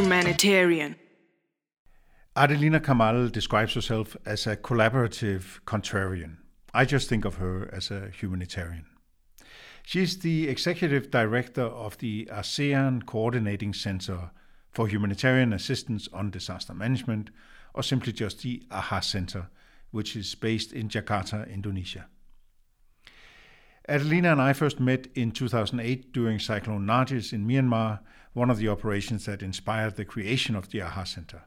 Trumanitarian. Adelina Kamal describes herself as a collaborative contrarian. I just think of her as a humanitarian. She's the executive director of the ASEAN Coordinating Center for Humanitarian Assistance on Disaster Management, or simply just the AHA Center, which is based in Jakarta, Indonesia. Adelina and I first met in 2008 during Cyclone Nargis in Myanmar, one of the operations that inspired the creation of the AHA Center.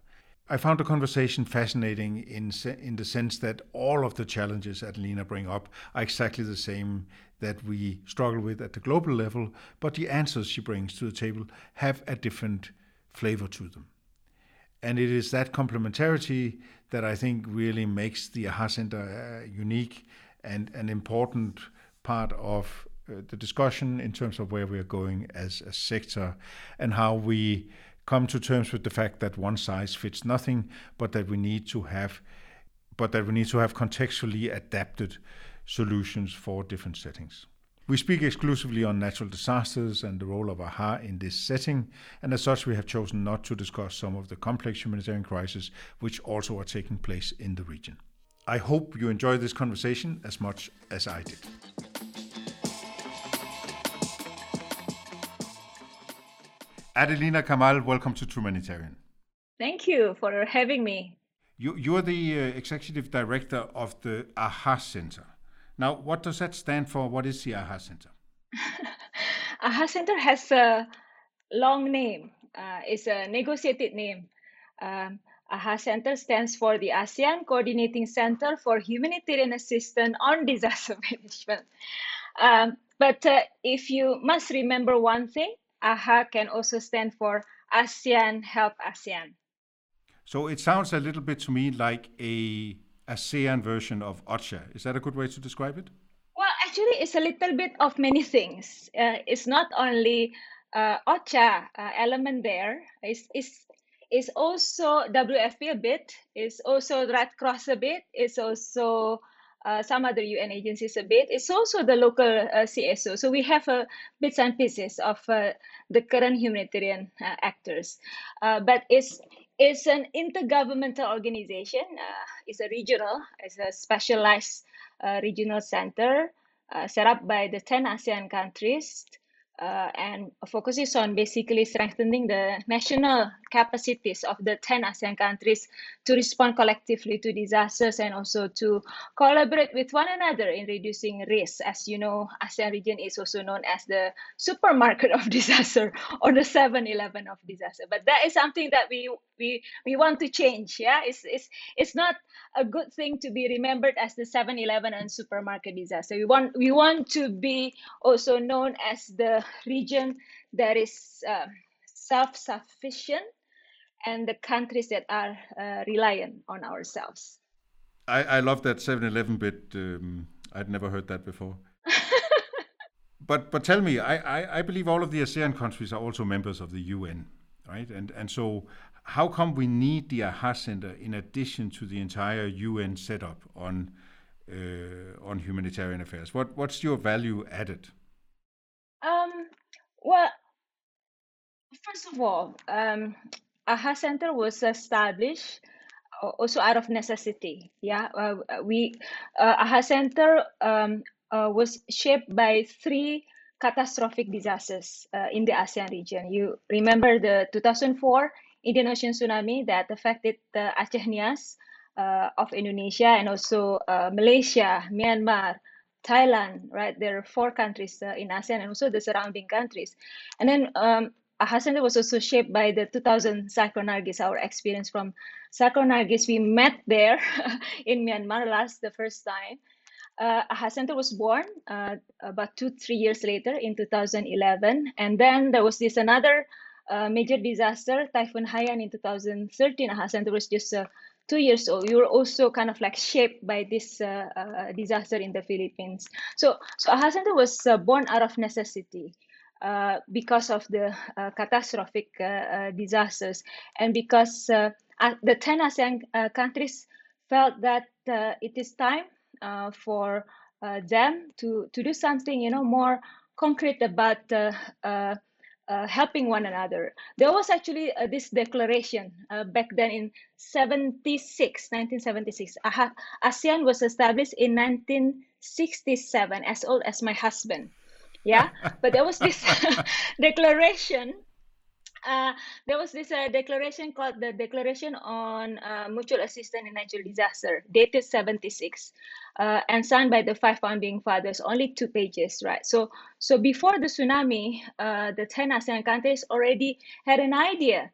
I found the conversation fascinating in, in the sense that all of the challenges Adelina bring up are exactly the same that we struggle with at the global level, but the answers she brings to the table have a different flavor to them. And it is that complementarity that I think really makes the AHA Center uh, unique and an important part of uh, the discussion in terms of where we are going as a sector and how we come to terms with the fact that one size fits nothing, but that we need to have but that we need to have contextually adapted solutions for different settings. We speak exclusively on natural disasters and the role of AHA in this setting, and as such, we have chosen not to discuss some of the complex humanitarian crises which also are taking place in the region. I hope you enjoy this conversation as much as I did. Adelina Kamal, welcome to Trumanitarian. Thank you for having me. You, you're the uh, executive director of the AHA Center. Now, what does that stand for? What is the AHA Center? AHA Center has a long name. Uh, it's a negotiated name. Um, AHA Center stands for the ASEAN Coordinating Center for Humanitarian Assistance on Disaster Management. Um, but uh, if you must remember one thing, AHA can also stand for ASEAN Help ASEAN. So it sounds a little bit to me like a ASEAN version of OCHA. Is that a good way to describe it? Well, actually, it's a little bit of many things. Uh, it's not only uh, OCHA uh, element there. It's, it's, it's also WFP a bit. It's also Red Cross a bit. It's also uh, some other UN agencies a bit. It's also the local uh, CSO. So we have uh, bits and pieces of uh, the current humanitarian uh, actors. But it's it's an intergovernmental organization. it's a regional, it's a specialized regional center set up by the 10 ASEAN countries and focuses on basically strengthening the national capacities of the 10 ASEAN countries to respond collectively to disasters and also to collaborate with one another in reducing risks. As you know, ASEAN region is also known as the supermarket of disaster or the 7-Eleven of disaster. But that is something that we we we want to change. Yeah, it's it's it's not a good thing to be remembered as the 7-Eleven and supermarket disaster. We want we want to be also known as the region that is uh, self-sufficient and the countries that are uh, reliant on ourselves. I, I love that 7-Eleven bit. Um, I'd never heard that before. but but tell me, I, I, I, believe all of the ASEAN countries are also members of the UN, right? And and so how come we need the AHA Center in addition to the entire UN setup on uh, on humanitarian affairs? What what's your value added? Um, well, first of all, um, AHA Center was established uh, also out of necessity. Yeah, uh, we uh, AHA Center um, uh, was shaped by three catastrophic disasters uh, in the ASEAN region. You remember the 2004 Indian Ocean tsunami that affected the Aceh Nias uh, of Indonesia and also Malaysia, Myanmar, Thailand, right? There are four countries in ASEAN and also the surrounding countries. And then um, Hassan was also shaped by the 2000 Cyclone Nargis, our experience from Cyclone Nargis. We met there in Myanmar last, the first time. Uh, was born uh, about two, three years later in 2011. And then there was this another uh, major disaster, Typhoon Haiyan in 2013. AHA was just uh, two years old. You were also kind of like shaped by this uh, uh, disaster in the Philippines. So, so Center was born out of necessity. Uh, because of the uh, catastrophic uh, disasters and because the 10 ASEAN countries felt that it is time for them to, to do something, you know, more concrete about uh, helping one another. There was actually uh, this declaration uh, back then in 76, 1976. ASEAN was established in 1967, as old as my husband. Yeah, but there was this declaration uh, there was this uh, declaration called the Declaration on uh, Mutual Assistance in Natural Disaster, dated 76, uh, and signed by the five founding fathers. Only two pages, right? So, so before the tsunami, uh, the 10 ASEAN countries already had an idea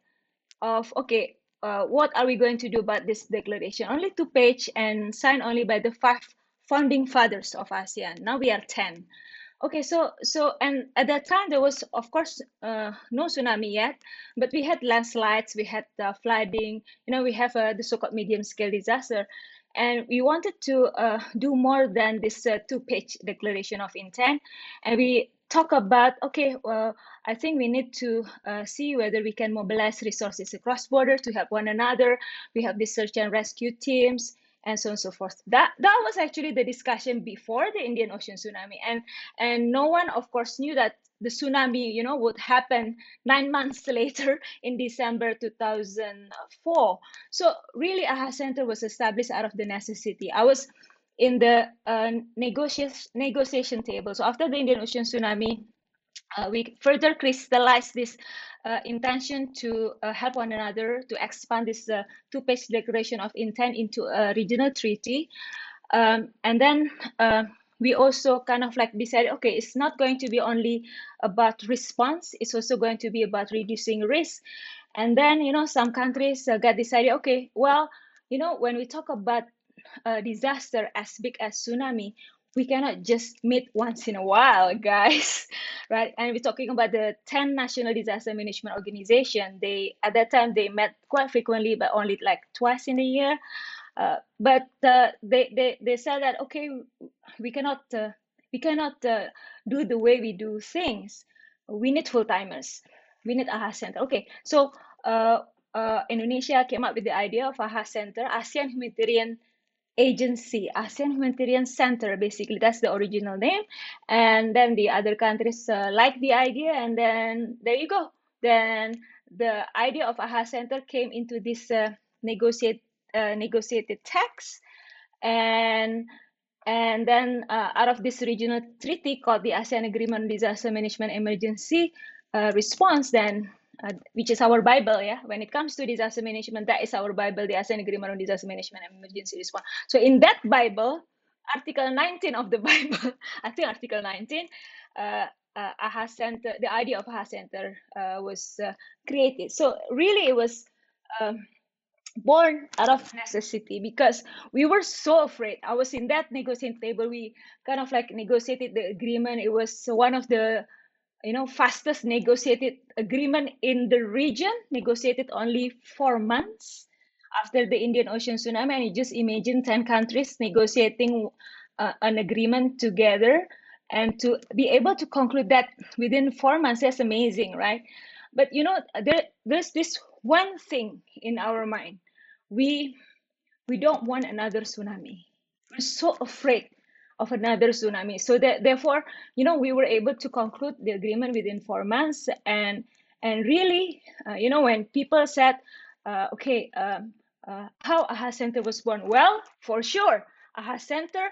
of okay, uh, what are we going to do about this declaration? Only two page and signed only by the five founding fathers of ASEAN. Now we are 10. Okay, so so and at that time there was of course uh, no tsunami yet, but we had landslides, we had uh, flooding. You know, we have uh, the so-called medium scale disaster, and we wanted to uh, do more than this uh, two-page declaration of intent, and we talk about okay, well, I think we need to uh, see whether we can mobilize resources across borders to help one another. We have the search and rescue teams and so on and so forth. That that was actually the discussion before the Indian Ocean tsunami, and and no one, of course, knew that the tsunami, you know, would happen nine months later in December 2004. So really, AHA Center was established out of the necessity. I was in the uh, negotiation negotiation table. So after the Indian Ocean tsunami, uh, we further crystallized this uh, intention to uh, help one another to expand this uh, two-page declaration of intent into a regional treaty. Um, and then uh, we also kind of like decided, okay, it's not going to be only about response, it's also going to be about reducing risk. And then, you know, some countries uh, got decided, okay, well, you know, when we talk about a disaster as big as tsunami, we cannot just meet once in a while, guys, right? And we're talking about the 10 National Disaster Management Organization. They at that time they met quite frequently, but only like twice in a year. Uh, but uh, they, they they said that okay, we cannot uh, we cannot uh, do the way we do things. We need full timers. We need AHA Center. Okay, so uh, uh, Indonesia came up with the idea of AHA Center, ASEAN Humanitarian agency, ASEAN Humanitarian Center, basically. That's the original name. And then the other countries uh, like the idea, and then there you go. Then the idea of AHA Center came into this uh, negotiate, uh, negotiated text. And and then uh, out of this regional treaty called the ASEAN Agreement on Disaster Management Emergency uh, Response, then uh, which is our Bible, yeah. When it comes to disaster management, that is our Bible, the ASEAN Agreement on Disaster Management and Emergency Response. So in that Bible, Article 19 of the Bible, I think Article 19, uh, uh, AHA Center, the idea of AHA Center uh, was uh, created. So really, it was. Um, born out of necessity because we were so afraid. I was in that negotiating table. We kind of like negotiated the agreement. It was one of the you know fastest negotiated agreement in the region negotiated only four months after the indian ocean tsunami. And you just imagine 10 countries negotiating uh, an agreement together. And to be able to conclude that within four months is amazing right? But you know there, there's this one thing in our mind. We we don't want another tsunami. We're so afraid of another tsunami. So that therefore, you know, we were able to conclude the agreement within four months. And and really, uh, you know, when people said, uh, okay, um, uh, how AHA Center was born? Well, for sure, AHA Center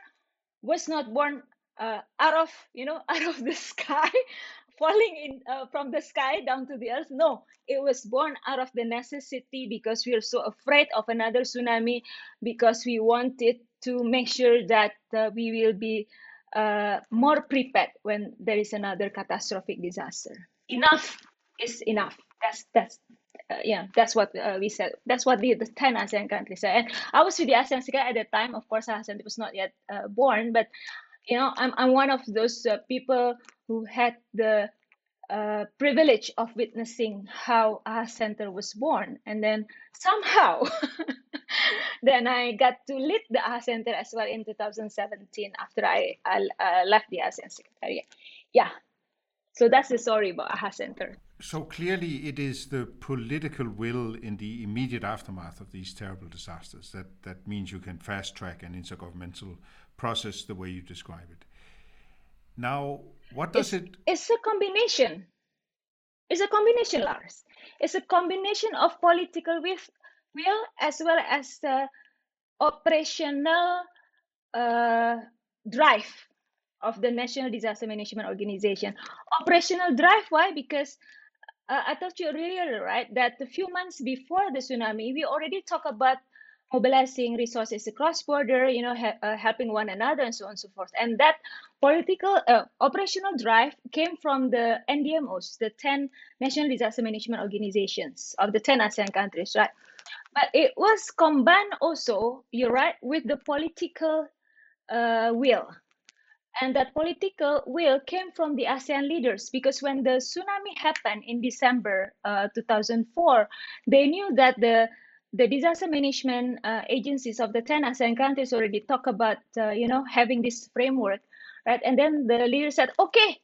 was not born uh, out of you know out of the sky falling in uh, from the sky down to the earth no it was born out of the necessity because we are so afraid of another tsunami because we wanted to make sure that uh, we will be uh, more prepared when there is another catastrophic disaster. Enough is enough. That's that's uh, yeah, that's what uh, we said. That's what the, the 10 ASEAN countries said. And I was with the ASEAN at the time. Of course, ASEAN was not yet uh, born, but you know, I'm, I'm one of those uh, people who had the uh, privilege of witnessing how AHA Center was born. And then somehow, then I got to lead the AHA Center as well in 2017 after I, I uh, left the ASEAN Secretariat. Yeah, so that's the story about AHA Center. So clearly, it is the political will in the immediate aftermath of these terrible disasters that, that means you can fast track an intergovernmental process the way you describe it. Now, what does it's, it? It's a combination. It's a combination, Lars. It's a combination of political will as well as the operational uh, drive of the National Disaster Management Organization. Operational drive, why? Because uh, I told you earlier, right, that a few months before the tsunami, we already talked about mobilizing resources across border, you know, uh, helping one another and so on and so forth. And that political uh, operational drive came from the NDMOs, the 10 National Disaster Management Organizations of the 10 ASEAN countries, right? But it was combined also, you're right, with the political uh, will. And that political will came from the ASEAN leaders because when the tsunami happened in December uh, 2004, they knew that the the disaster management uh, agencies of the 10 ASEAN countries already talk about, uh, you know, having this framework, right? And then the leader said, okay,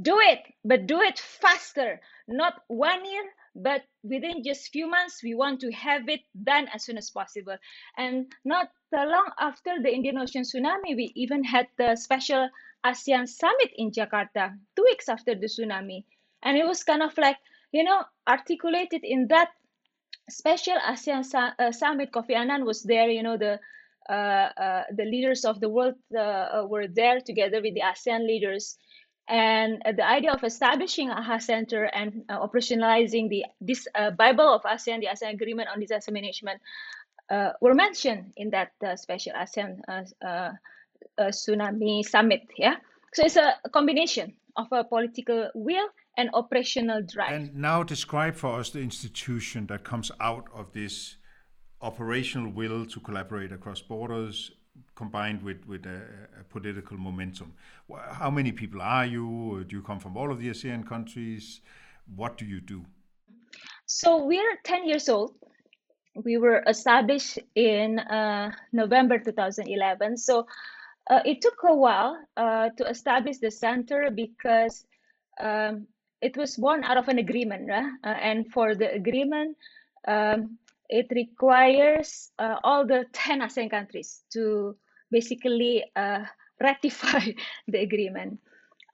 do it, but do it faster, not one year, but within just few months we want to have it done as soon as possible. And not long after the indian ocean tsunami we even had the special asean summit in jakarta two weeks after the tsunami. And it was kind of like you know articulated in that special asean uh, summit kofi annan was there you know the uh, uh, the leaders of the world uh, uh, were there together with the ASEAN leaders, and the idea of establishing AHA Center and uh, operationalizing the this Bible of ASEAN, the ASEAN Agreement on Disaster Management, were mentioned in that special ASEAN tsunami summit. Yeah, so it's a combination of a political will and operational drive. And now describe for us the institution that comes out of this operational will to collaborate across borders combined with with a, a, political momentum. How many people are you? Do you come from all of the ASEAN countries? What do you do? So we're 10 years old. We were established in uh, November 2011. So uh, it took a while uh, to establish the center because um, it was born out of an agreement, right? Uh, and for the agreement, um, it requires uh, all the 10 ASEAN countries to basically uh, ratify the agreement.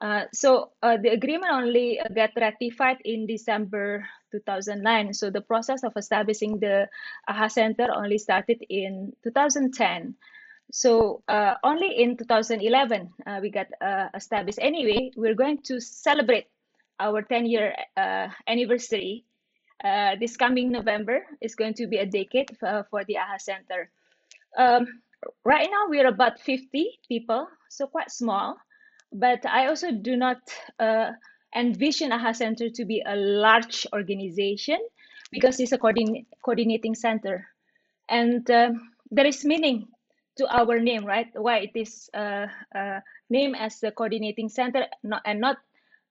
Uh, so the agreement only got ratified in December 2009. So the process of establishing the AHA Center only started in 2010. So uh, only in 2011 uh, we got uh, established. Anyway, we're going to celebrate our 10-year anniversary this coming November. is going to be a decade for the AHA Center. Um, right now we're about 50 people, so quite small. But I also do not uh, envision AHA Center to be a large organization because it's a coordin- coordinating center. And uh, there is meaning to our name, right? Why it is uh, uh, named as the coordinating center not, and not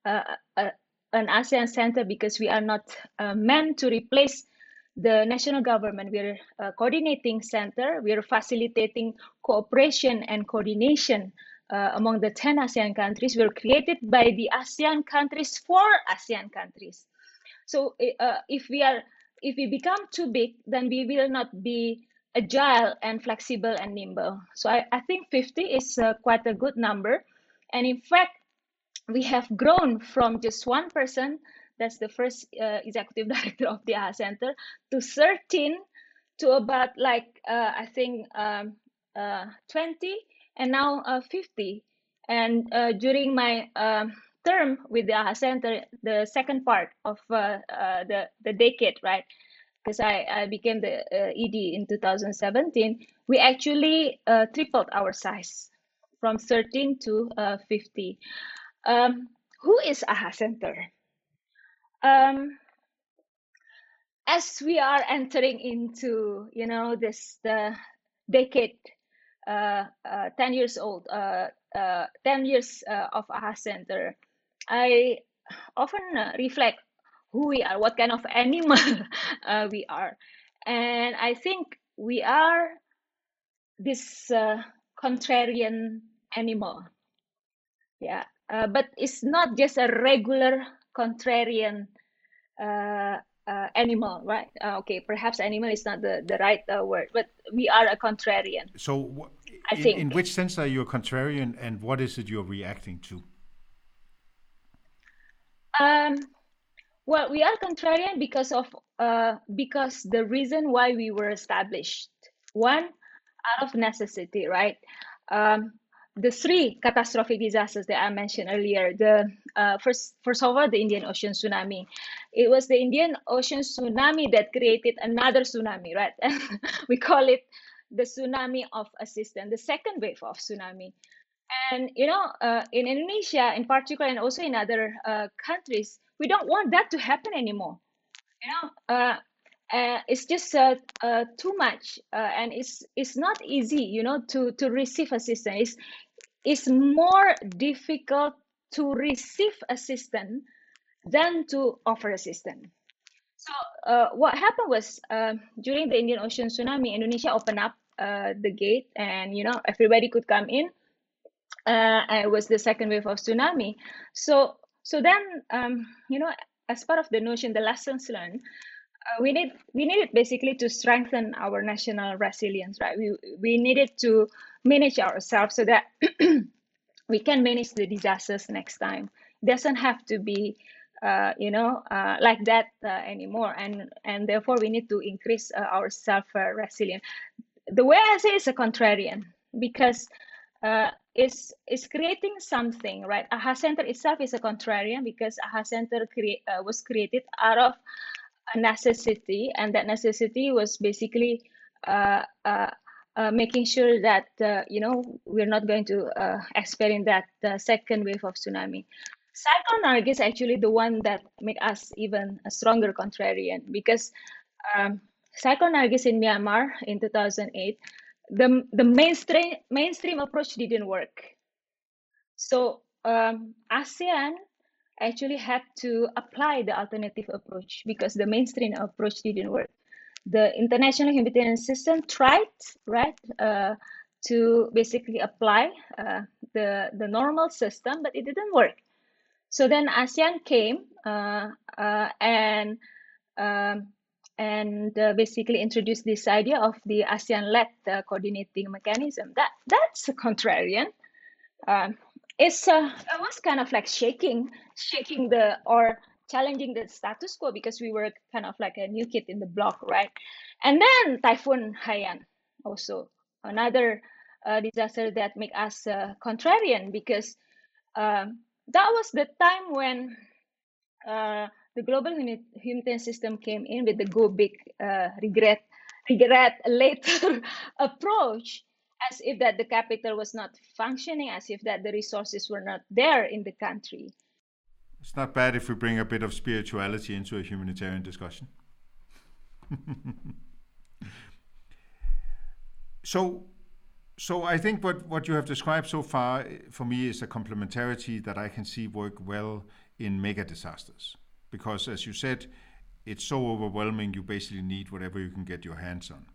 uh, uh, an ASEAN center because we are not uh, meant to replace the national government, we're a coordinating center. We're facilitating cooperation and coordination uh, among the 10 ASEAN countries. We're created by the ASEAN countries for ASEAN countries. So uh, if we are, if we become too big, then we will not be agile and flexible and nimble. So I, I think 50 is uh, quite a good number. And in fact, we have grown from just one person that's the first uh, executive director of the AHA Center, to 13 to about like, uh, I think, um, uh, 20 and now uh, 50. And uh, during my um, term with the AHA Center, the second part of the, the decade, right? Because I, I became the ED in 2017, we actually tripled our size from 13 to 50. Um, who is AHA Center? um, as we are entering into you know this the decade uh, uh, 10 years old uh, uh 10 years uh, of AHA Center I often uh, reflect who we are what kind of animal we are and I think we are this contrarian animal yeah but it's not just a regular contrarian uh, uh, animal, right? Uh, okay, perhaps animal is not the, the right uh, word, but we are a contrarian. So, I in, think. in which sense are you a contrarian, and what is it you're reacting to? Um, well, we are contrarian because of uh, because the reason why we were established. One, out of necessity, right? Um, the three catastrophic disasters that I mentioned earlier. The uh, first, first of all, the Indian Ocean tsunami. It was the Indian Ocean tsunami that created another tsunami, right? we call it the tsunami of assistance, the second wave of tsunami. And you know, uh, in Indonesia, in particular, and also in other uh, countries, we don't want that to happen anymore. You know, uh, uh, it's just uh, uh, too much, uh, and it's it's not easy, you know, to to receive assistance. It's it's more difficult to receive assistance than to offer assistance. So uh, what happened was uh, during the Indian Ocean tsunami, Indonesia opened up uh, the gate, and you know everybody could come in. Uh, it was the second wave of tsunami. So so then um, you know as part of the notion, the lessons learned, uh, we need we needed basically to strengthen our national resilience, right? We we needed to manage ourselves so that we can manage the disasters next time. It doesn't have to be uh, you know uh, like that uh, anymore and and therefore we need to increase uh, our self resilience the way i say is a contrarian because uh, it's it's creating something right aha center itself is a contrarian because aha center create, was created out of a necessity and that necessity was basically uh, making sure that uh, you know we're not going to uh, experience that uh, second wave of tsunami. Nargis is actually the one that made us even a stronger contrarian because um, in Myanmar in 2008, the the mainstream mainstream approach didn't work. So um, ASEAN actually had to apply the alternative approach because the mainstream approach didn't work the international humanitarian system tried right uh, to basically apply uh, the the normal system, but it didn't work. So then ASEAN came uh, uh and um, and uh, basically introduced this idea of the ASEAN-led uh, coordinating mechanism. That that's contrarian. Um, it's it was kind of like shaking shaking the or challenging the status quo because we were kind of like a new kid in the block, right? And then Typhoon Haiyan, also another uh, disaster that make us uh, contrarian because um, that was the time when uh, the global humanitarian system came in with the go big uh, regret regret later approach as if that the capital was not functioning as if that the resources were not there in the country it's not bad if we bring a bit of spirituality into a humanitarian discussion. so, so I think what, what you have described so far for me is a complementarity that I can see work well in mega disasters. Because as you said, it's so overwhelming, you basically need whatever you can get your hands on.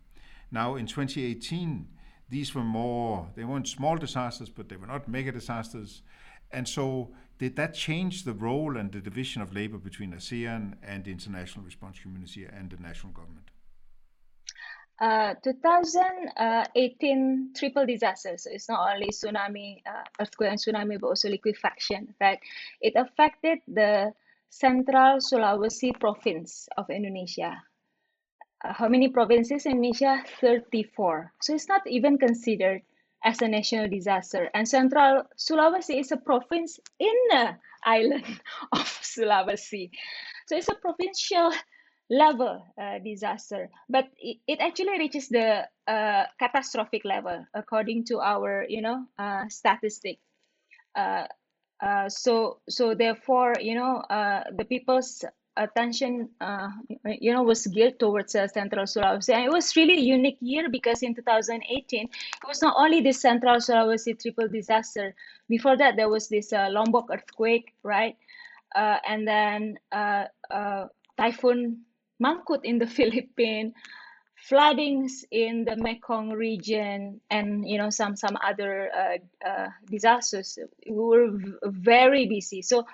Now, in 2018, these were more, they weren't small disasters, but they were not mega disasters. And so did that change the role and the division of labor between ASEAN and the international response community and the national government? Uh, 2018 triple disaster. So it's not only tsunami, uh, earthquake and tsunami, but also liquefaction. Right? It affected the central Sulawesi province of Indonesia. Uh, how many provinces in Indonesia? 34. So it's not even considered as a national disaster. And Central Sulawesi is a province in the island of Sulawesi. So it's a provincial level uh, disaster, but it, it actually reaches the uh, catastrophic level according to our, you know, uh, statistic. Uh, so, so therefore, you know, uh, the people's attention, uh, you know, was geared towards uh, Central Sulawesi. And it was really a unique year because in 2018, it was not only this Central Sulawesi triple disaster. Before that, there was this uh, Lombok earthquake, right? Uh, and then uh, uh, Typhoon Mangkhut in the Philippines, floodings in the Mekong region, and you know some some other disasters. We were very busy. So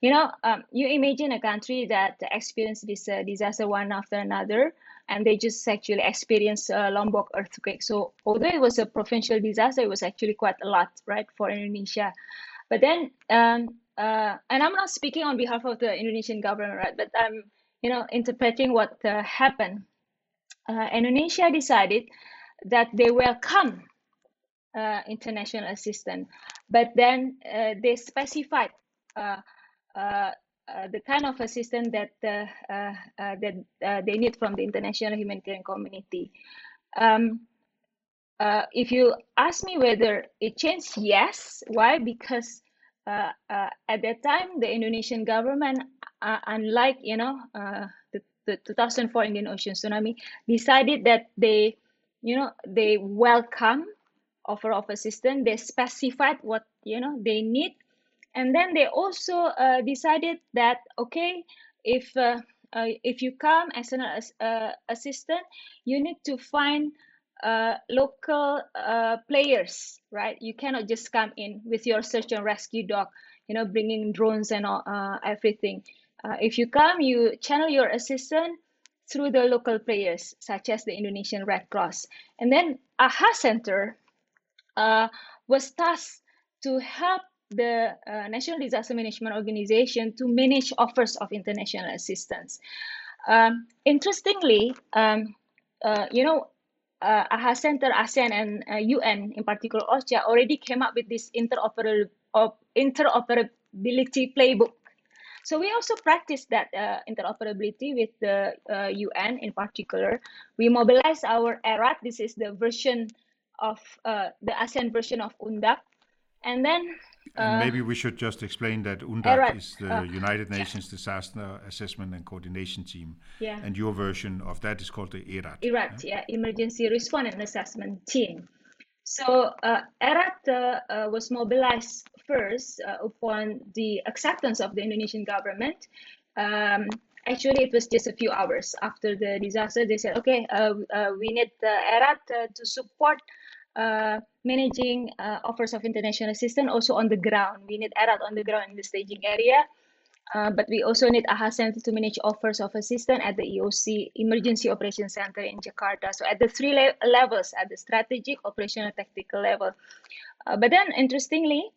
you know, um, you imagine a country that experienced this uh, disaster one after another, and they just actually experienced a Lombok earthquake. So although it was a provincial disaster, it was actually quite a lot, right, for Indonesia. But then um, uh, uh, and I'm not speaking on behalf of the Indonesian government, right? But I'm, you know, interpreting what uh, happened. Uh, Indonesia decided that they welcome uh, international assistance, but then uh, they specified uh, the kind of assistance that that they need from the international humanitarian community. Um, uh, if you ask me whether it changed, yes. Why? Because uh, uh, at that time, the Indonesian government, uh, unlike you know uh, the, the 2004 Indian Ocean tsunami, decided that they, you know, they welcome offer of assistance. They specified what you know they need, and then they also uh, decided that okay, if if you come as an assistant, you need to find uh, local uh, players, right? You cannot just come in with your search and rescue dog, you know, bringing drones and all, uh, everything. Uh, if you come, you channel your assistant through the local players, such as the Indonesian Red Cross. And then AHA Center uh, was tasked to help the uh, National Disaster Management Organization to manage offers of international assistance. Um, interestingly, um, you know, uh, AHA Center, ASEAN, and uh, UN, in particular OCHA, already came up with this interoperability playbook. So we also practice that uh, interoperability with the UN uh, in particular. We mobilize our ERAT. This is the version of uh, the ASEAN version of UNDAC. And then and uh, maybe we should just explain that UNDAC right. is the uh, United Nations. Disaster Assessment and Coordination Team. Yeah. And your version of that is called the ERAT. ERAT, yeah, yeah Emergency Response and Assessment Team. So uh, ERAT uh, uh, was mobilized first uh, upon the acceptance of the Indonesian government. Um, actually, it was just a few hours after the disaster. They said, okay, we need ERAT to support uh, managing uh, offers of international assistance also on the ground. We need ERAT on the ground in the staging area, uh, but we also need AHA Center to manage offers of assistance at the EOC Emergency Operations Center in Jakarta. So at the three le levels, at the strategic, operational, tactical level. Uh, but then, interestingly,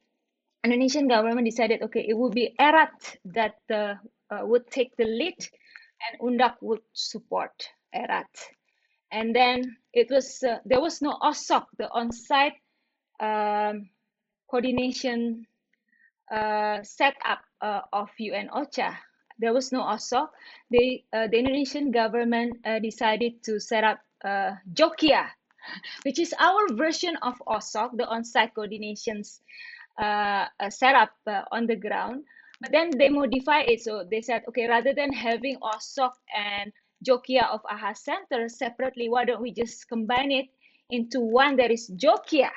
Indonesian government decided, okay, it would be ERAT that uh, uh, would take the lead and UNDAC would support ERAT and then it was uh, there was no OSOC, the on-site um, coordination uh, setup uh, of UN OCHA. There was no OSOC. Uh, the Indonesian government uh, decided to set up uh, JOCCA, which is our version of OSOC, the on-site coordinations uh, setup on the ground. But then they modified it. So they said, okay, rather than having OSOC and JOCCA of AHA Center separately, why don't we just combine it into one that is JOCCA?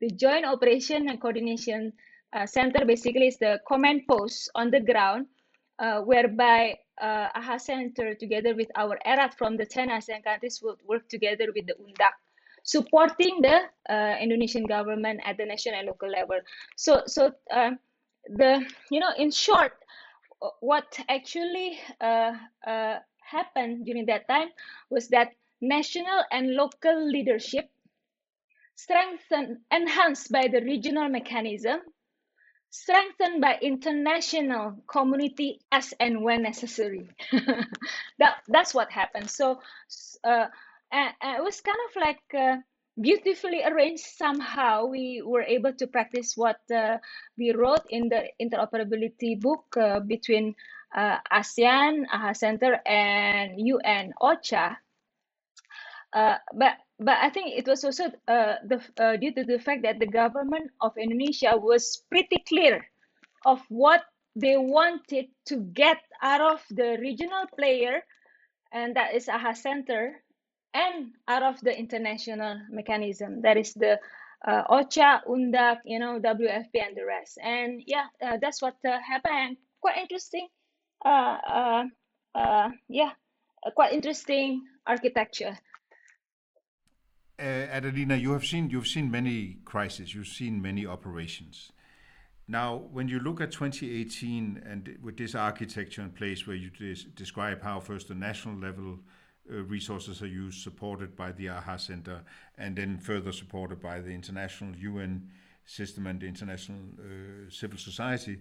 The Joint Operation and Coordination uh, Center basically is the command post on the ground uh, whereby uh, AHA Center together with our ERAT from the 10 ASEAN countries would work together with the UNDAC supporting the uh, Indonesian government at the national and local level. So, so uh, the you know in short, what actually uh, uh, happened during that time was that national and local leadership strengthened enhanced by the regional mechanism strengthened by international community as and when necessary. That that's what happened. So uh, it was kind of like uh, beautifully arranged somehow. We were able to practice what uh, we wrote in the interoperability book uh, between uh, ASEAN, AHA Center, and UN OCHA. Uh, but but I think it was also uh, the uh, due to the fact that the government of Indonesia was pretty clear of what they wanted to get out of the regional player, and that is AHA Center, and out of the international mechanism, that is the uh, OCHA, UNDAC, you know, WFP, and the rest. And yeah, uh, that's what uh, happened. Quite interesting uh, yeah, quite interesting architecture. Uh, Adelina, you have seen you've seen many crises, you've seen many operations. Now, when you look at 2018 and with this architecture in place, where you des describe how first the national level uh, resources are used, supported by the AHA Center, and then further supported by the international UN system and the international uh, civil society,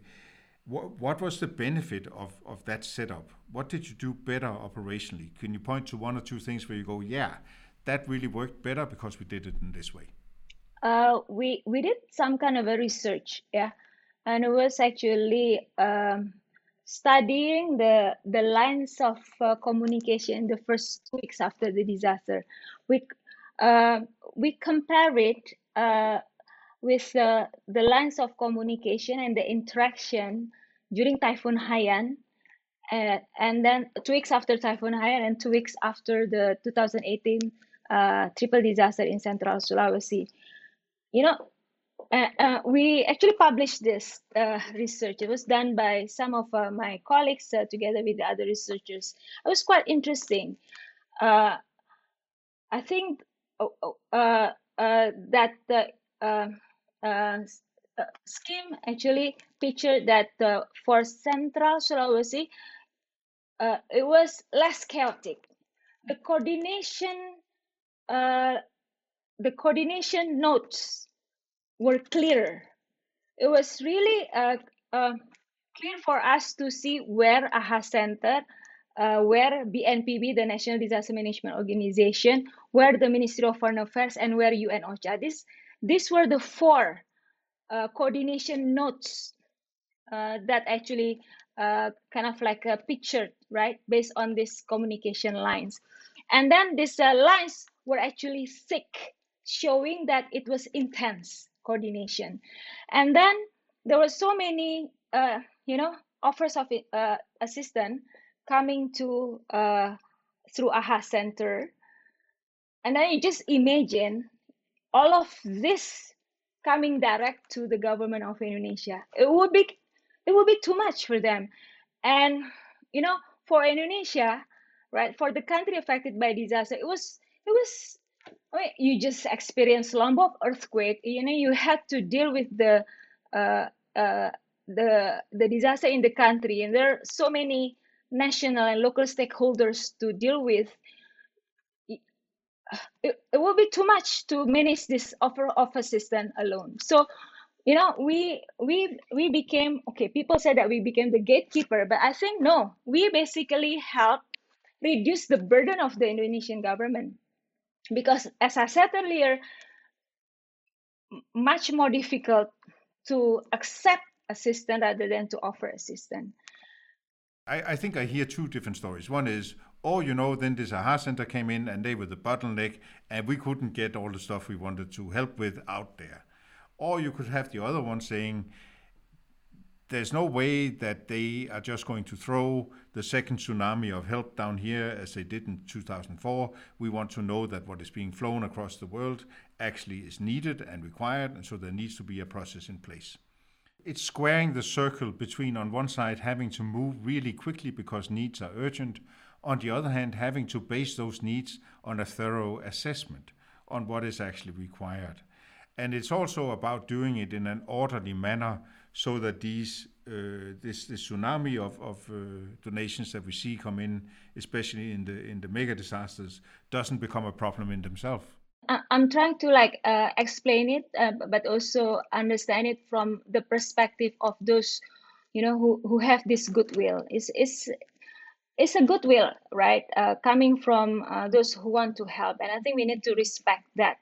What, what was the benefit of, of that setup? What did you do better operationally? Can you point to one or two things where you go, yeah, that really worked better because we did it in this way? Uh, we we did some kind of a research, yeah, and it was actually um, studying the the lines of uh, communication the first weeks after the disaster. We uh, we compare it uh, with the the lines of communication and the interaction during Typhoon Haiyan, uh, and then two weeks after Typhoon Haiyan and two weeks after the 2018 uh, triple disaster in Central Sulawesi. You know, uh, uh, we actually published this uh, research. It was done by some of uh, my colleagues uh, together with the other researchers. It was quite interesting. Uh, I think oh, oh, that the scheme actually pictured that for Central Sulawesi, it was less chaotic. The coordination, the coordination notes were clear. It was really uh, uh, clear for us to see where AHA Center, uh, where BNPB, the National Disaster Management Organization, where the Ministry of Foreign Affairs, and where UN OCHA. This, these were the four uh, coordination notes uh, that actually uh, kind of like a picture, right, based on these communication lines. And then these lines were actually sick, showing that it was intense coordination. And then there were so many uh, you know offers of uh, assistance coming to uh, through AHA Center. And then you just imagine all of this coming direct to the government of Indonesia. It would be it would be too much for them. And you know for Indonesia right for the country affected by disaster it was it was I mean, you just experienced Lombok earthquake. You know, you had to deal with the uh, uh, the the disaster in the country, and there are so many national and local stakeholders to deal with. It, it will be too much to manage this offer of assistance alone. So, you know, we we we became okay. People said that we became the gatekeeper, but I think no. We basically help reduce the burden of the Indonesian government because as i said earlier much more difficult to accept assistance rather than to offer assistance I, I think i hear two different stories. One is oh you know then this aha center came in and they were the bottleneck and we couldn't get all the stuff we wanted to help with out there. Or you could have the other one saying there's no way that they are just going to throw the second tsunami of help down here as they did in 2004. We want to know that what is being flown across the world actually is needed and required, and so there needs to be a process in place. It's squaring the circle between, on one side, having to move really quickly because needs are urgent, on the other hand, having to base those needs on a thorough assessment on what is actually required. And it's also about doing it in an orderly manner so that these uh, this, this tsunami of, of uh, donations that we see come in, especially in the in the mega disasters, doesn't become a problem in themselves. I'm trying to like uh, explain it, uh, but also understand it from the perspective of those, you know, who, who have this goodwill. It's it's it's a goodwill, right? Uh, coming from uh, those who want to help, and I think we need to respect that.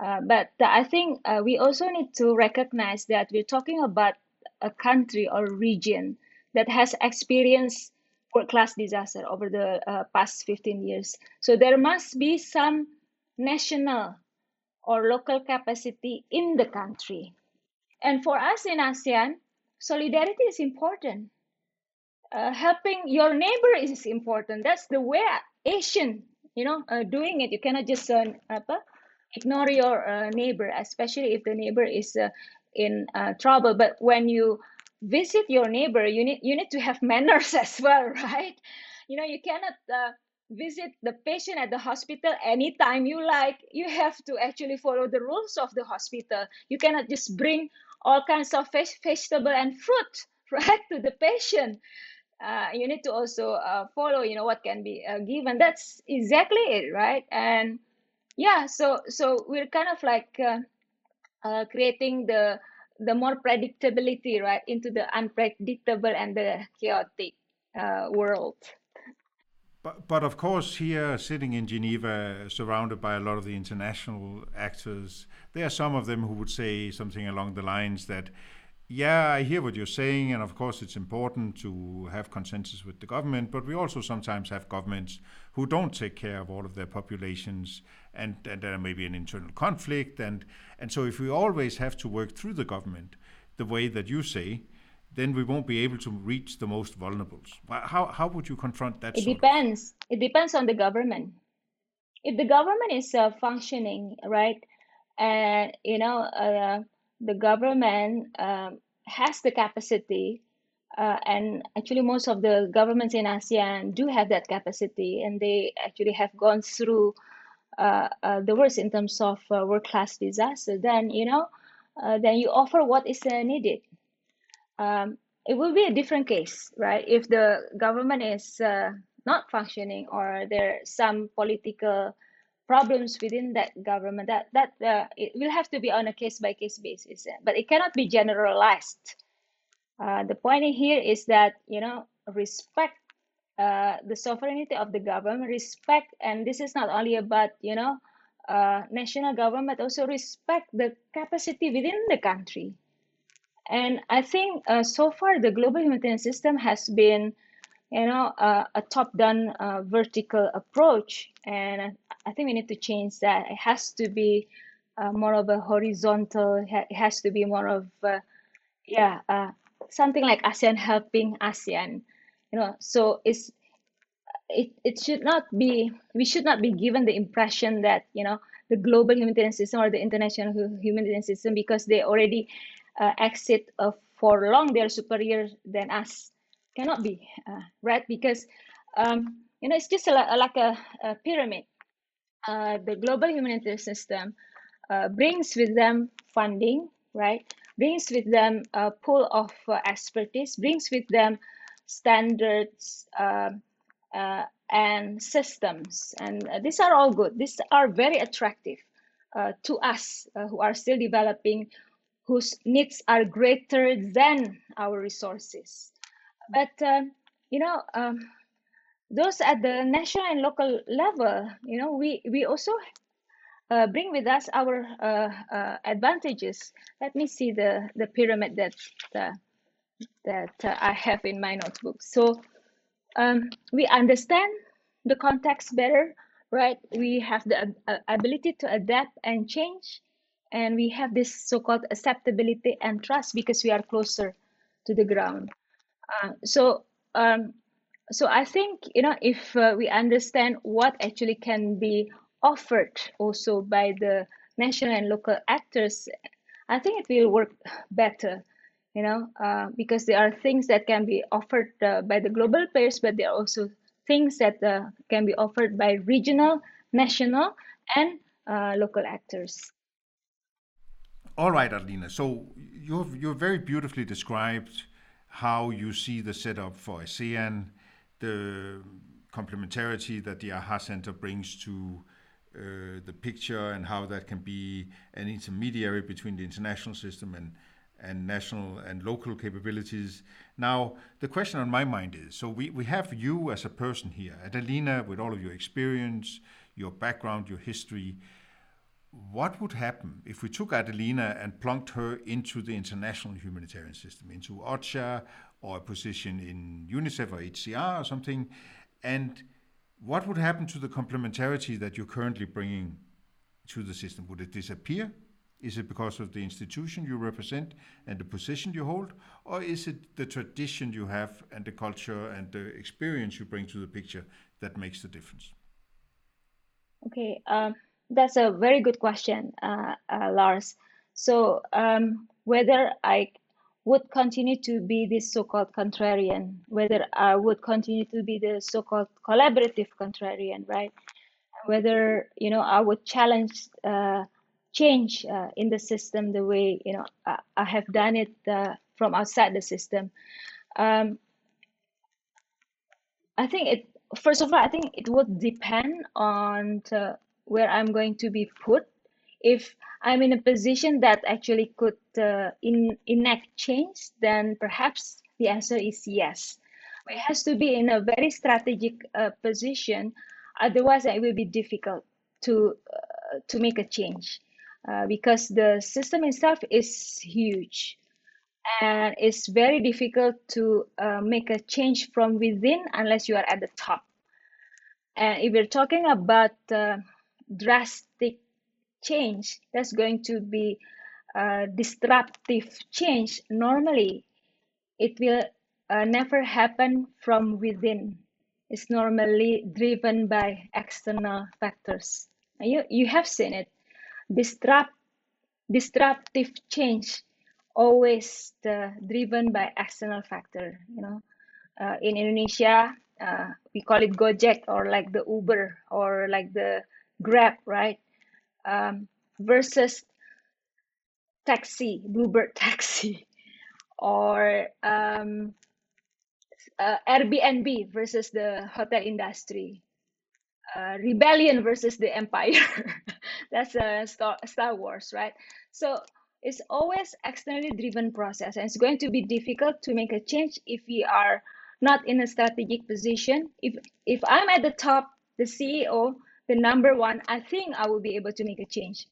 Uh, but I think uh, we also need to recognize that we're talking about a country or region that has experienced world class disaster over the uh, past 15 years. So there must be some national or local capacity in the country. And for us in ASEAN, solidarity is important. Uh, helping your neighbor is important. That's the way Asian, you know, uh, doing it. You cannot just uh, apa, ignore your uh, neighbor, especially if the neighbor is uh, in uh, trouble. But when you visit your neighbor, you need you need to have manners as well, right? You know, you cannot visit the patient at the hospital anytime you like. You have to actually follow the rules of the hospital. You cannot just bring all kinds of vegetable and fruit, right, to the patient. Uh, you need to also uh, follow, you know, what can be uh, given. That's exactly it, right? And yeah so so we're kind of like uh, uh, creating the the more predictability, right, into the unpredictable and the chaotic uh, world. But, but of course, here sitting in Geneva, surrounded by a lot of the international actors, there are some of them who would say something along the lines that, yeah, I hear what you're saying, and of course, it's important to have consensus with the government, but we also sometimes have governments who don't take care of all of their populations, and, and there may be an internal conflict. And, and so, if we always have to work through the government the way that you say, then we won't be able to reach the most vulnerable. How, how would you confront that? It depends. Of? It depends on the government. If the government is uh, functioning right, and you know uh, the government um, has the capacity, uh, and actually most of the governments in ASEAN do have that capacity, and they actually have gone through uh, uh, the worst in terms of uh, world-class disaster. Then you know, then you offer what is needed um, it will be a different case, right? If the government is uh, not functioning or there are some political problems within that government, that that uh, it will have to be on a case by case basis, but it cannot be generalized. Uh, the point here is that you know respect uh, the sovereignty of the government, respect, and this is not only about you know uh, national government, also respect the capacity within the country and I think uh, so far the global humanitarian system has been, you know, uh, a top-down uh, vertical approach, and I think we need to change that. It has to be uh, more of a horizontal. It has to be more of, yeah, something like ASEAN helping ASEAN. You know, so it's it, it should not be we should not be given the impression that you know the global humanitarian system or the international humanitarian system because they already uh, exit uh, for long they're superior than us cannot be uh, right? Because um, you know it's just a, like a, a pyramid. Uh, the global humanitarian system uh, brings with them funding right? Brings with them a pool of uh, expertise brings with them standards um, and systems and these are all good these are very attractive to us who are still developing whose needs are greater than our resources. But, um, you know, um, those at the national and local level, you know, we, we also uh, bring with us our uh, uh, advantages. Let me see the, the pyramid that, uh, that uh, I have in my notebook. So um, we understand the context better, right? We have the uh, ability to adapt and change and we have this so-called acceptability and trust because we are closer to the ground uh, so um, so i think you know if uh, we understand what actually can be offered also by the national and local actors i think it will work better you know uh, because there are things that can be offered uh, by the global players but there are also things that uh, can be offered by regional national and uh, local actors all right, Adelina. So you've you've very beautifully described how you see the setup for ASEAN, the complementarity that the AHA Center brings to uh, the picture, and how that can be an intermediary between the international system and and national and local capabilities. Now, the question on my mind is: so we, we have you as a person here, Adelina, with all of your experience, your background, your history what would happen if we took Adelina and plunked her into the international humanitarian system, into OCHA or a position in UNICEF or HCR or something? And what would happen to the complementarity that you're currently bringing to the system? Would it disappear? Is it because of the institution you represent and the position you hold? Or is it the tradition you have and the culture and the experience you bring to the picture that makes the difference? Okay. Um that's a very good question, uh, uh, Lars. So um, whether I would continue to be this so-called contrarian, whether I would continue to be the so-called collaborative contrarian, right? Whether you know I would challenge uh, change uh, in the system the way you know I, I have done it uh, from outside the system. Um, I think it. First of all, I think it would depend on the, where I'm going to be put if I'm in a position that actually could uh, in, enact change, then perhaps the answer is yes. It has to be in a very strategic uh, position, otherwise it will be difficult to uh, to make a change uh, because the system itself is huge and it's very difficult to uh, make a change from within unless you are at the top. And if we're talking about uh, drastic change, that's going to be disruptive change. Normally, it will uh, never happen from within. It's normally driven by external factors. You, you have seen it. Disrupt, disruptive change always the, driven by external factor. You know, uh, in Indonesia, uh, we call it Gojek or like the Uber or like the Grab, right? Um, versus taxi, Bluebird taxi, or um, uh, Airbnb versus the hotel industry. Uh, rebellion versus the empire. That's a Star, Star Wars, right? So it's always externally driven process and it's going to be difficult to make a change if we are not in a strategic position if if i'm at the top the ceo the number one i think i will be able to make a change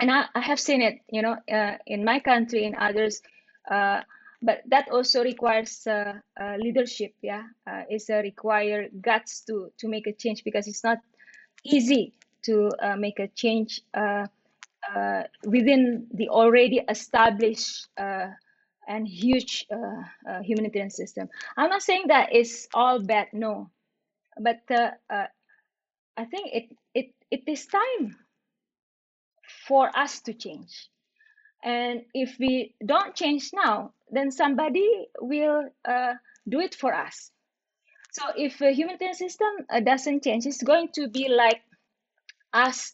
and i, I have seen it you know uh, in my country in others uh, but that also requires uh, uh leadership yeah uh, it's a require guts to to make a change because it's not easy to uh, make a change uh, within the already established uh, and huge uh, uh, humanitarian system. I'm not saying that it's all bad, no, but uh, uh, I think it it it is time for us to change. And if we don't change now, then somebody will uh, do it for us. So if a humanitarian system uh, doesn't change, it's going to be like us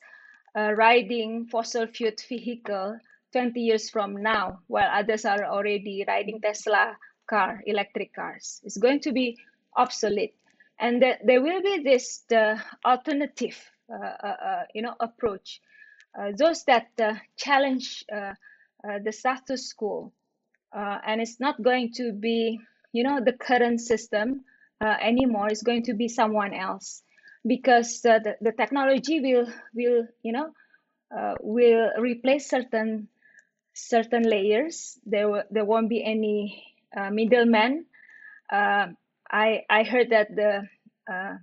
uh, riding fossil fuel vehicle 20 years from now, while others are already riding Tesla car, electric cars. It's going to be obsolete, and that there will be this the alternative, uh, uh, uh you know, approach. Those that challenge the status quo, and it's not going to be, you know, the current system anymore. It's going to be someone else because uh, the, the technology will will you know uh, will replace certain certain layers there there won't be any uh, middlemen uh, i i heard that the uh,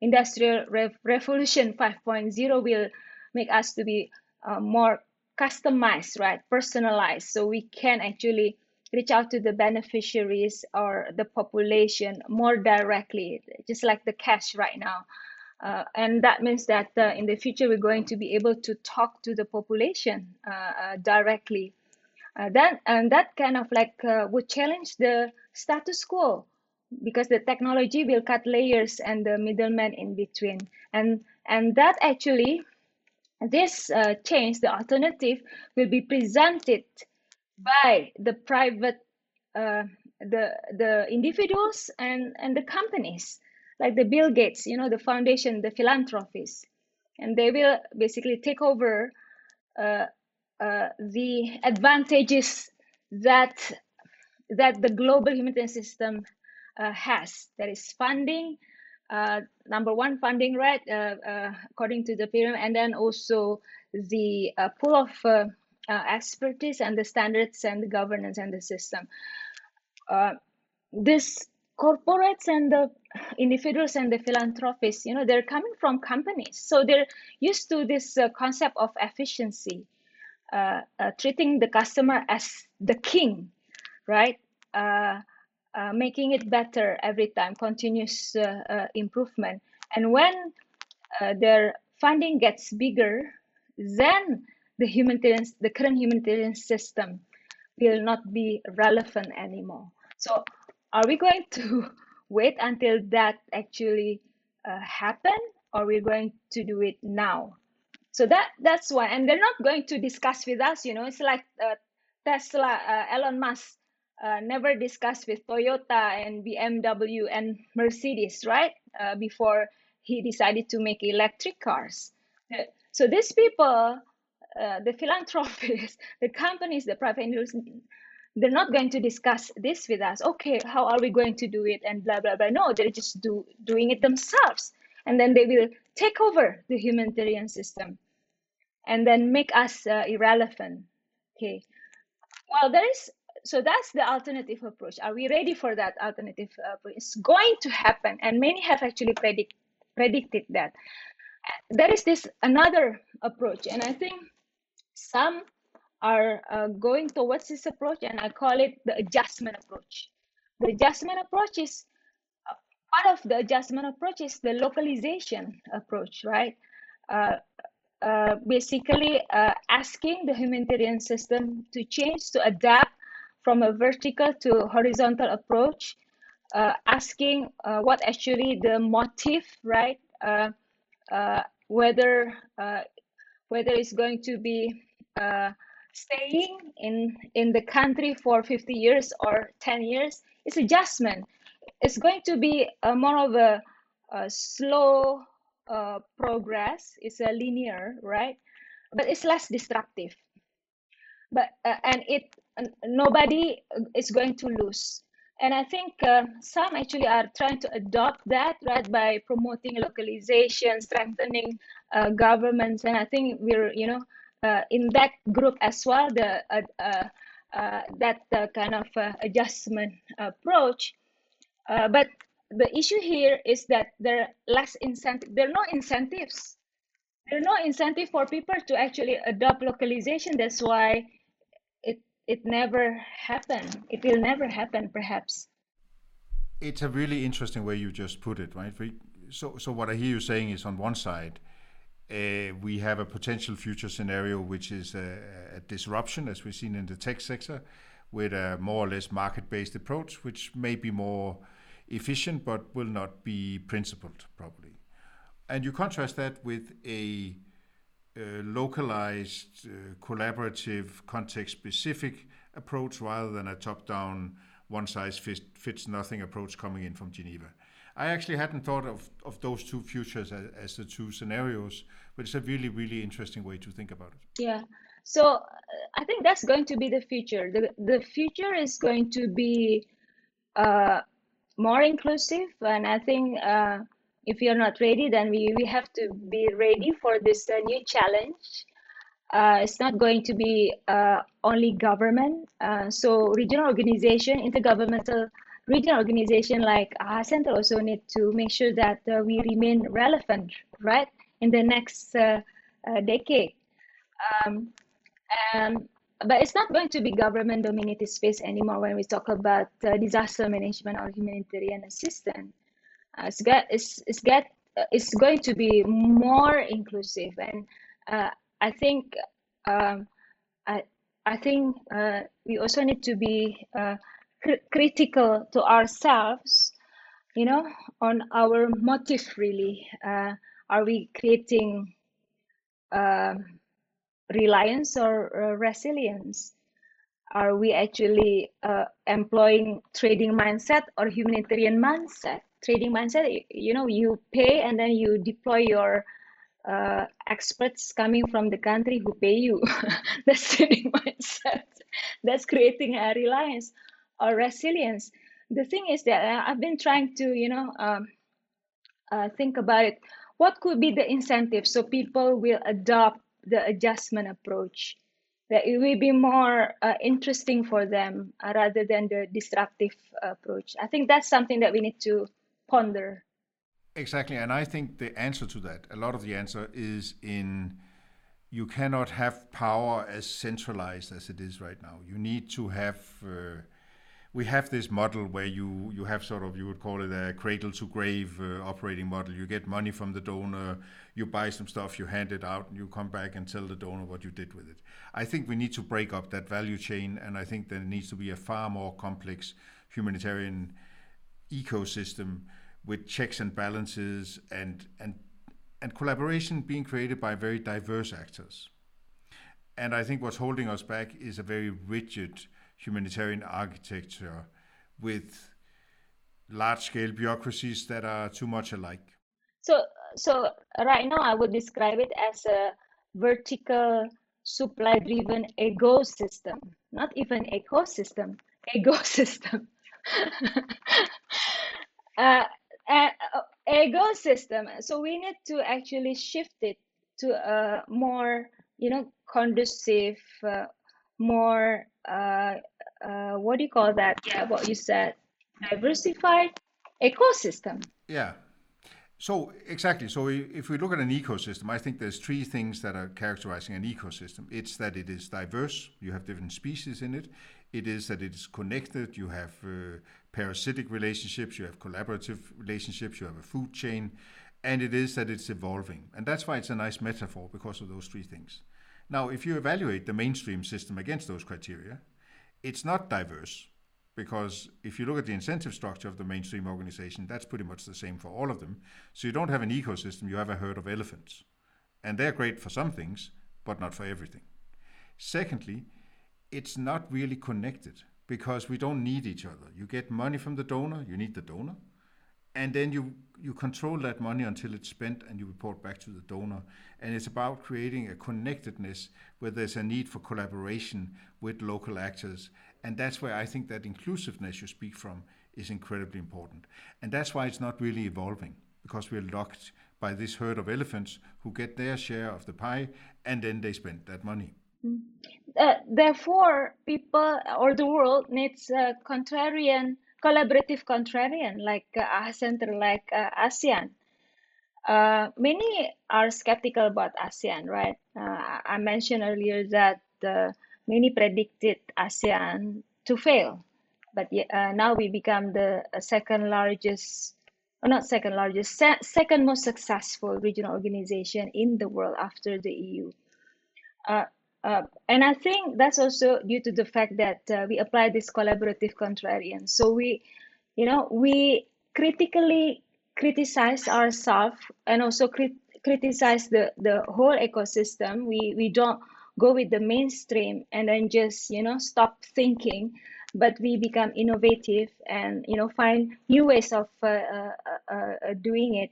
industrial Rev- revolution 5.0 will make us to be uh, more customized right personalized so we can actually reach out to the beneficiaries or the population more directly just like the cash right now uh, and that means that uh, in the future, we're going to be able to talk to the population uh, uh directly. Uh, that, and that kind of like uh, would challenge the status quo because the technology will cut layers and the middleman in between. And, and that actually, this change, the alternative, will be presented by the private, the, the individuals and, and the companies like the Bill Gates, you know, the foundation, the philanthropists, and they will basically take over uh, uh, the advantages that that the global humanitarian system uh, has. There is funding, uh, number one, funding right, uh, uh, according to the pyramid, and then also the pool of expertise and the standards and the governance and the system. this corporates and the individuals and the philanthropists you know they're coming from companies so they're used to this uh, concept of efficiency uh, uh, treating the customer as the king right uh, uh, making it better every time continuous uh, improvement. And when their funding gets bigger then the humanitarian the current humanitarian system will not be relevant anymore. So are we going to wait until that actually uh, happen or we're going to do it now? So that that's why and they're not going to discuss with us you know. It's like uh, tesla uh, elon musk uh, never discussed with toyota and bmw and mercedes right uh, before he decided to make electric cars uh, so these people uh, the philanthropists, the companies, the private industry, they're not going to discuss this with us. Okay, how are we going to do it? And blah blah blah. No, they're just do doing it themselves, and then they will take over the humanitarian system, and then make us uh, irrelevant. Okay. Well, there is so that's the alternative approach. Are we ready for that alternative approach? It's going to happen, and many have actually predict, predicted that. There is this another approach, and I think some are uh, going towards this approach, and I call it the adjustment approach. The adjustment approach is uh, part of the adjustment approach is the localization approach, right? Uh, uh, basically uh, asking the humanitarian system to change to adapt from a vertical to horizontal approach, uh, asking uh, what actually the motive, right? Uh, uh whether uh, whether it's going to be staying in in the country for 50 years or 10 years. It's adjustment. It's going to be more of a, a slow progress. It's a linear, right? But it's less destructive but uh, and it nobody is going to lose. And i think uh, some actually are trying to adopt that right by promoting localization strengthening uh, governments. And i think we're you know uh, in that group as well the uh, uh, that kind of adjustment approach. But the issue here is that there are less incentive there are no incentives. There are no incentive for people to actually adopt localization. That's why it never happened. It will never happen, perhaps. It's a really interesting way you just put it, right? So, so what I hear you saying is, on one side, uh, we have a potential future scenario which is a, a, disruption, as we've seen in the tech sector, with a more or less market-based approach, which may be more efficient but will not be principled, probably. And you contrast that with a localized, uh, collaborative, context-specific approach rather than a top-down, one-size-fits-nothing approach coming in from Geneva. I actually hadn't thought of, of those two futures as, as, the two scenarios, but it's a really, really interesting way to think about it. Yeah. So uh, I think that's going to be the future. The, the future is going to be uh, more inclusive, and I think uh, if you're not ready, then we, we have to be ready for this uh, new challenge. Uh, it's not going to be uh, only government. Uh, so regional organization, intergovernmental regional organization like our Center also need to make sure that uh, we remain relevant, right, in the next uh, decade. Um, and, but it's not going to be government dominated space anymore when we talk about disaster management or humanitarian assistance it's get it's it's get uh, it's going to be more inclusive and uh, I think um, I I think uh, we also need to be uh, cr- critical to ourselves, you know, on our motive. Really, uh, are we creating um, reliance or resilience? Are we actually employing trading mindset or humanitarian mindset? Trading mindset you know you pay and then you deploy your uh, experts coming from the country who pay you. That's trading mindset. That's creating a reliance or resilience. The thing is that uh, i've been trying to you know um, uh, think about it. What could be the incentive so people will adopt the adjustment approach? That it will be more uh, interesting for them uh, rather than the disruptive approach. I think that's something that we need to ponder. Exactly. And I think the answer to that, a lot of the answer is in you cannot have power as centralized as it is right now. You need to have. Uh, we have this model where you you have sort of you would call it a cradle to grave uh, operating model. You get money from the donor, you buy some stuff, you hand it out, and you come back and tell the donor what you did with it. I think we need to break up that value chain, and I think there needs to be a far more complex humanitarian ecosystem with checks and balances and and and collaboration being created by very diverse actors. And I think what's holding us back is a very rigid humanitarian architecture with large scale bureaucracies that are too much alike. So so right now I would describe it as a vertical supply driven ecosystem, not even ecosystem, ecosystem. uh, uh, ecosystem. So we need to actually shift it to a more, you know, conducive, uh, more, uh, uh, what do you call that? Yeah, what you said, diversified ecosystem. Yeah. So exactly. So if we look at an ecosystem, I think there's three things that are characterizing an ecosystem. It's that it is diverse. You have different species in it. It is that it is connected. You have uh, parasitic relationships. You have collaborative relationships. You have a food chain, and it is that it's evolving. And that's why it's a nice metaphor because of those three things. Now, if you evaluate the mainstream system against those criteria, it's not diverse because if you look at the incentive structure of the mainstream organization, that's pretty much the same for all of them. So you don't have an ecosystem, you have a herd of elephants. And they're great for some things, but not for everything. Secondly, it's not really connected because we don't need each other. You get money from the donor, you need the donor, and then you you control that money until it's spent and you report back to the donor. And it's about creating a connectedness where there's a need for collaboration with local actors and that's where I think that inclusiveness you speak from is incredibly important. And that's why it's not really evolving, because we're locked by this herd of elephants who get their share of the pie and then they spend that money. Mm. Uh, therefore, people or the world needs a contrarian, collaborative contrarian like uh, a center like uh, ASEAN. Uh, many are skeptical about ASEAN, right? Uh, I mentioned earlier that the many predicted ASEAN to fail, but uh, now we become the uh, second largest, or not second largest, se second most successful regional organization in the world after the EU. Uh, and I think that's also due to the fact that uh, we apply this collaborative contrarian. So we, you know, we critically criticize ourselves and also crit criticize the, the whole ecosystem. We, we don't go with the mainstream and then just you know stop thinking but we become innovative and you know find new ways of uh, uh, uh, uh, doing it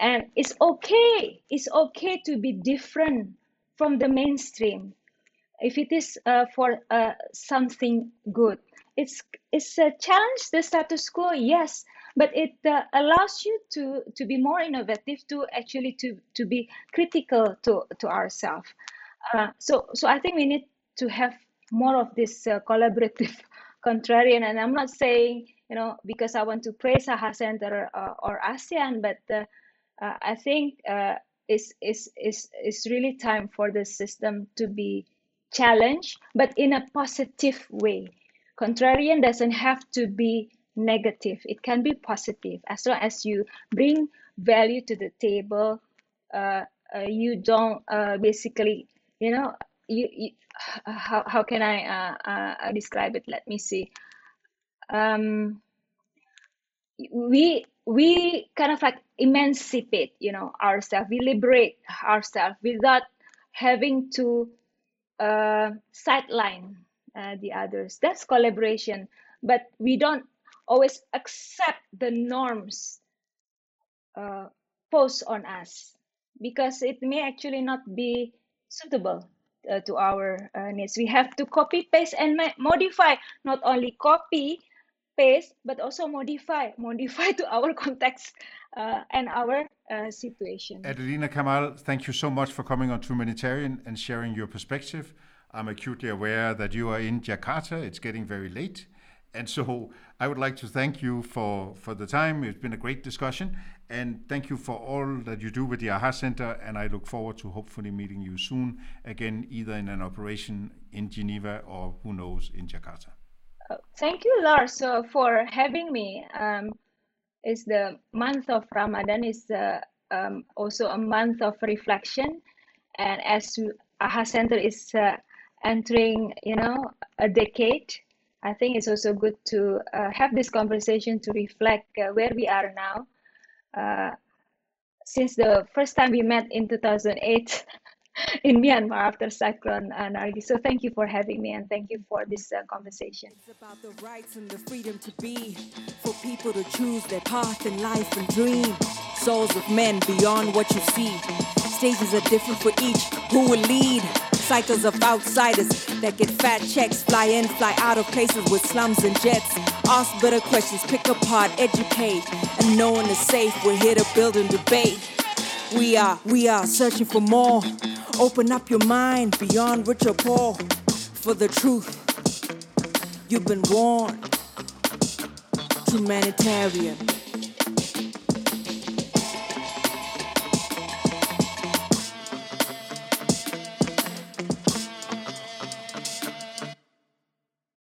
and it's okay it's okay to be different from the mainstream if it is uh, for uh, something good it's it's a challenge the status quo yes but it allows you to to be more innovative to actually to to be critical to to ourselves uh, so, so I think we need to have more of this uh, collaborative contrarian. And I'm not saying, you know, because I want to praise AHA Center uh, or ASEAN, but uh, uh, I think it's, it's, it's really time for the system to be challenged, but in a positive way. Contrarian doesn't have to be negative, it can be positive as long as you bring value to the table. you don't basically you know you, you how, how can i uh, uh, describe it let me see um we we kind of like emancipate you know ourselves we liberate ourselves without having to uh, sideline uh, the others that's collaboration but we don't always accept the norms uh, posed on us because it may actually not be suitable uh, to our uh, needs. We have to copy, paste, and modify. Not only copy, but also modify, modify to our context uh, and our uh, situation. Adelina Kamal, thank you so much for coming on to Humanitarian and sharing your perspective. I'm acutely aware that you are in Jakarta. It's getting very late. And so I would like to thank you for, for the time. It's been a great discussion. And thank you for all that you do with the AHA Center. And I look forward to hopefully meeting you soon again, either in an operation in Geneva or who knows in Jakarta. Thank you, Lars, for having me. Um, it's the month of Ramadan is uh, um, also a month of reflection. And as AHA Center is uh, entering, you know, a decade, I think it's also good to uh, have this conversation to reflect uh, where we are now. Uh, since the first time we met in 2008 in Myanmar after Cyclone uh, Nargis. So thank you for having me and thank you for this uh, conversation. It's about the rights and the freedom to be, for people to choose their path in life and dream. Souls of men beyond what you see. Stages are different for each. Who will lead? Cycles of outsiders that get fat checks, fly in, fly out of places with slums and jets. Ask better questions, pick apart, educate, and no one is safe. We're here to build and debate. We are, we are searching for more. Open up your mind beyond Richard Paul for the truth. You've been warned. Humanitarian.